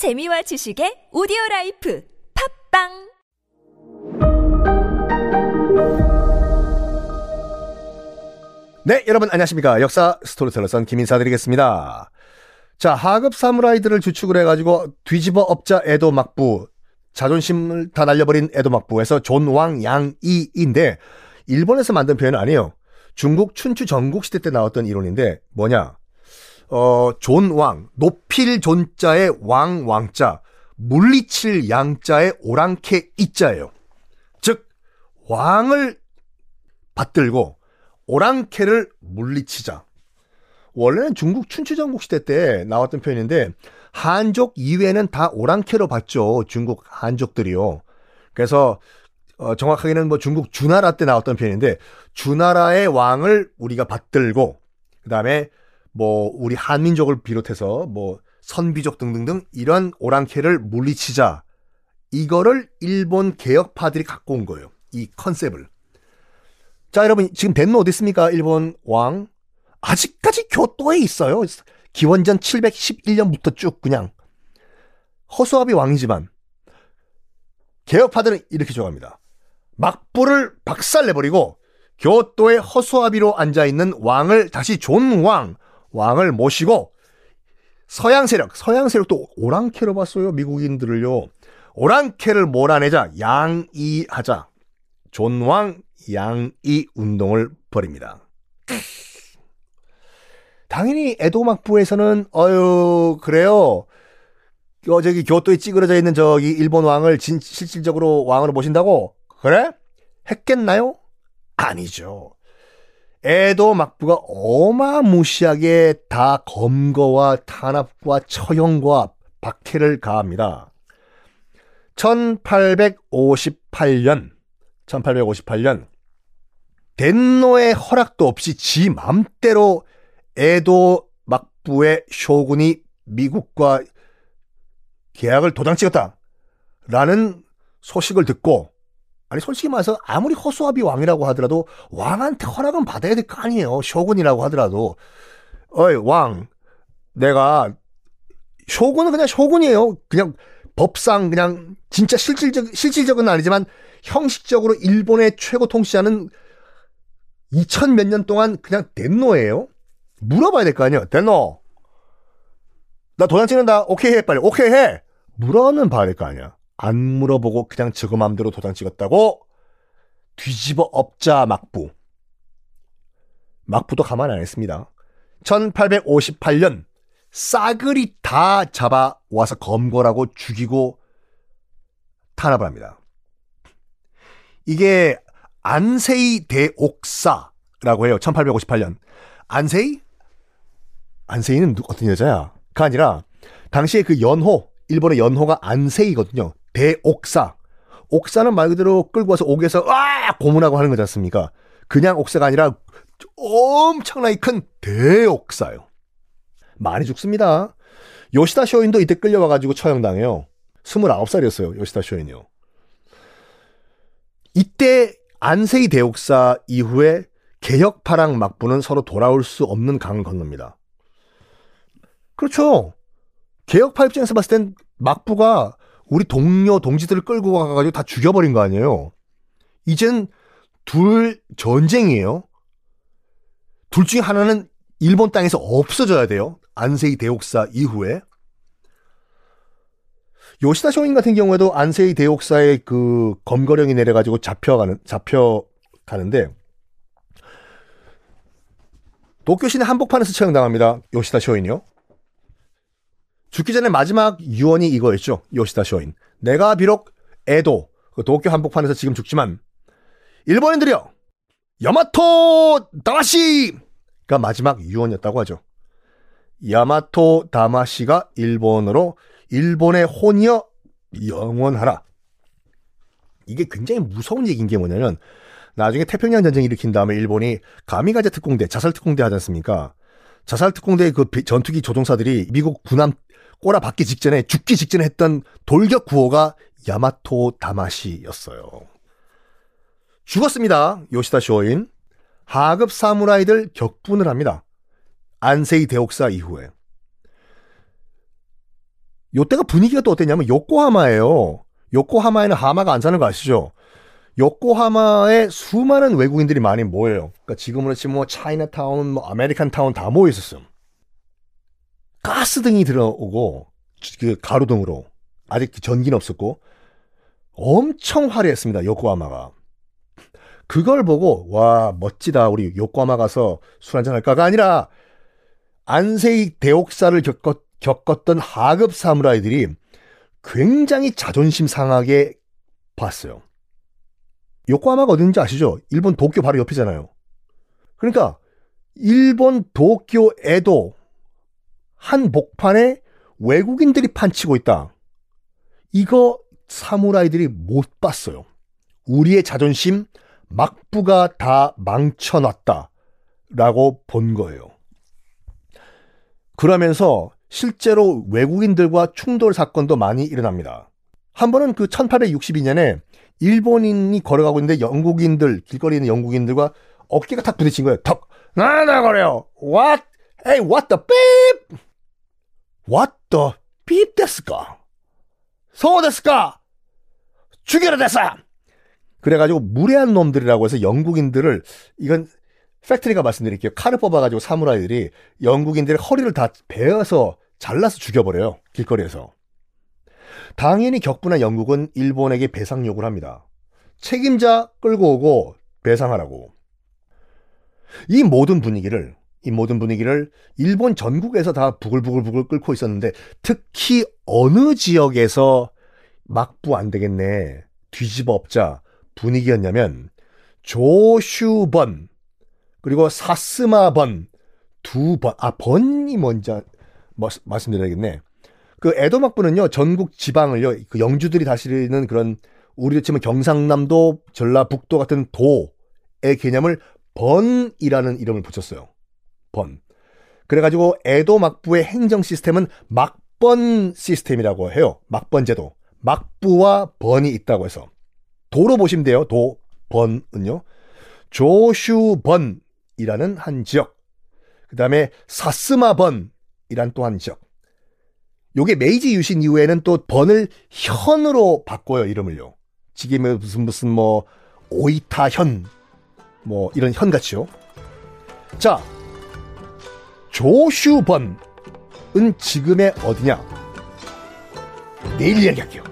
재미와 지식의 오디오 라이프 팟빵 네, 여러분 안녕하십니까. 역사 스토리텔러 선 김인사 드리겠습니다. 자, 하급 사무라이들을 주축을 해 가지고 뒤집어엎자 에도 막부, 자존심을 다 날려버린 에도 막부에서 존왕 양이인데, 일본에서 만든 표현은 아니에요. 중국 춘추 전국시대 때 나왔던 이론인데, 뭐냐. 어, 존 왕, 높일 존자의 왕, 왕자, 물리칠 양자의 오랑캐 이자예요. 즉, 왕을 받들고, 오랑캐를 물리치자. 원래는 중국 춘추전국 시대 때 나왔던 표현인데 한족 이외에는 다 오랑캐로 봤죠. 중국 한족들이요. 그래서 어, 정확하게는 뭐 중국 주나라 때 나왔던 표현인데 주나라의 왕을 우리가 받들고 그다음에 뭐 우리 한민족을 비롯해서 뭐 선비족 등등등 이런 오랑캐를 물리치자. 이거를 일본 개혁파들이 갖고 온 거예요. 이 컨셉을. 자, 여러분, 지금 덴노 어디 있습니까? 일본 왕. 아직까지 교토에 있어요. 기원전 711년부터 쭉 그냥. 허수아비 왕이지만, 개혁파들은 이렇게 좋아합니다. 막부를 박살내버리고, 교토의 허수아비로 앉아있는 왕을 다시 존왕, 왕을 모시고, 서양 세력, 서양 세력도 오랑캐로 봤어요, 미국인들을요. 오랑캐를 몰아내자, 양이하자. 존왕, 양이 운동을 벌입니다. 당연히 에도 막부에서는 어유 그래요. 어, 저기 교토에 찌그러져 있는 저기 일본 왕을 진, 실질적으로 왕으로 모신다고? 그래? 했겠나요? 아니죠. 에도 막부가 어마무시하게 다 검거와 탄압과 처형과 박해를 가합니다. 1858년 1858년 덴노의 허락도 없이 지 맘대로 에도 막부의 쇼군이 미국과 계약을 도장 찍었다. 라는 소식을 듣고 아니 솔직히 말해서 아무리 허수아비 왕이라고 하더라도 왕한테 허락은 받아야 될 거 아니에요. 쇼군이라고 하더라도 어이 왕 내가 쇼군은 그냥 쇼군이에요. 그냥 법상 그냥 진짜 실질적 실질적은 아니지만 형식적으로 일본의 최고 통치자는 2000 몇 년 동안 그냥 덴노예요. 물어봐야 될 거 아니에요. 덴노. 나 도장 찍는다. 오케이 해 빨리. 오케이 해. 물어는 봐야 될 거 아니야. 안 물어보고 그냥 저거 맘대로 도장 찍었다고 뒤집어 업자 막부. 막부도 가만 안 했습니다. 1858년 싸그리 다 잡아 와서 검거라고 죽이고 탄압을 합니다. 이게 안세이 대옥사라고 해요. 1858년. 안세이? 안세이는 어떤 여자야? 가 아니라 당시에 그 연호, 일본의 연호가 안세이거든요. 대옥사. 옥사는 말 그대로 끌고 와서 옥에서 아 고문하고 하는 거지 않습니까? 그냥 옥사가 아니라 엄청나게 큰 대옥사요. 많이 죽습니다. 요시다 쇼인도 이때 끌려와가지고 처형당해요. 29살이었어요. 요시다 쇼인이요. 이때 안세이 대옥사 이후에 개혁파랑 막부는 서로 돌아올 수 없는 강을 건넙니다. 그렇죠. 개혁파 입장에서 봤을 땐 막부가 우리 동료, 동지들을 끌고 가가지고 다 죽여버린 거 아니에요. 이젠 둘 전쟁이에요. 둘 중에 하나는 일본 땅에서 없어져야 돼요. 안세이 대옥사 이후에. 요시다 쇼인 같은 경우에도 안세이 대옥사의 그 검거령이 내려가지고 잡혀가는, 잡혀가는데, 도쿄 시내 한복판에서 처형당합니다. 요시다 쇼인이요. 죽기 전에 마지막 유언이 이거였죠. 요시다 쇼인. 내가 비록 에도, 그 도쿄 한복판에서 지금 죽지만, 일본인들이여! 야마토 다마시가 마지막 유언이었다고 하죠. 야마토 다마시가 일본어로 일본의 혼이여 영원하라. 이게 굉장히 무서운 얘기인 게 뭐냐면 나중에 태평양 전쟁 일으킨 다음에 일본이 가미가제 특공대, 자살 특공대 하지 않습니까? 자살 특공대의 그 전투기 조종사들이 미국 군함 꼬라 받기 직전에 죽기 직전에 했던 돌격 구호가 야마토 다마시였어요. 죽었습니다. 요시다 쇼인. 하급 사무라이들 격분을 합니다. 안세이 대옥사 이후에. 요때가 분위기가 또 어땠냐면 요코하마예요. 요코하마에는 하마가 안 사는 거 아시죠? 요코하마에 수많은 외국인들이 많이 모여요. 그러니까 지금으로 치면 뭐 차이나타운, 뭐 American town 다 모여 있었어요. 가스등이 들어오고 그 가로등으로 아직 전기는 없었고 엄청 화려했습니다. 요코하마가. 그걸 보고 와 멋지다 우리 요코하마 가서 술 한잔 할까가 아니라 안세이 대옥사를 겪었, 겪었던 하급 사무라이들이 굉장히 자존심 상하게 봤어요. 요코하마가 어딘지 아시죠? 일본 도쿄 바로 옆이잖아요. 그러니까 일본 도쿄 에도 한 목판에 외국인들이 판치고 있다. 이거 사무라이들이 못 봤어요. 우리의 자존심 막부가 다 망쳐놨다. 라고 본 거예요. 그러면서 실제로 외국인들과 충돌 사건도 많이 일어납니다. 한 번은 그 1862년에 일본인이 걸어가고 있는데 영국인들, 길거리에 있는 영국인들과 어깨가 탁 부딪힌 거예요. 턱! 나나 거래요. What? Hey, what the beep? What the beep ですか? 소ですか? 죽여라 됐어! 그래가지고 무례한 놈들이라고 해서 영국인들을 이건 팩트리가 말씀드릴게요. 칼을 뽑아가지고 사무라이들이 영국인들의 허리를 다 베어서 잘라서 죽여버려요. 길거리에서. 당연히 격분한 영국은 일본에게 배상 요구를 합니다. 책임자 끌고 오고 배상하라고. 이 모든 분위기를 이 모든 분위기를 일본 전국에서 다 부글부글부글 끓고 있었는데 특히 어느 지역에서 막부 안 되겠네 뒤집어 엎자 분위기였냐면 조슈번 그리고 사스마번 두 번, 아, 번이 먼저 뭐, 말씀드려야겠네. 그 에도 막부는요, 전국 지방을요, 그 영주들이 다스리는 그런, 우리로 치면 경상남도, 전라북도 같은 도의 개념을 번이라는 이름을 붙였어요. 번. 그래가지고 에도 막부의 행정 시스템은 막번 시스템이라고 해요. 막번 제도. 막부와 번이 있다고 해서. 도로 보시면 돼요. 도, 번은요. 조슈번 이라는 한 지역. 그 다음에 사스마번이란 또 한 지역. 요게 메이지 유신 이후에는 또 번을 현으로 바꿔요, 이름을요. 지금의 무슨 무슨 뭐 오이타현 뭐 이런 현 같이요. 자, 조슈번은 지금의 어디냐? 내일 이야기할게요.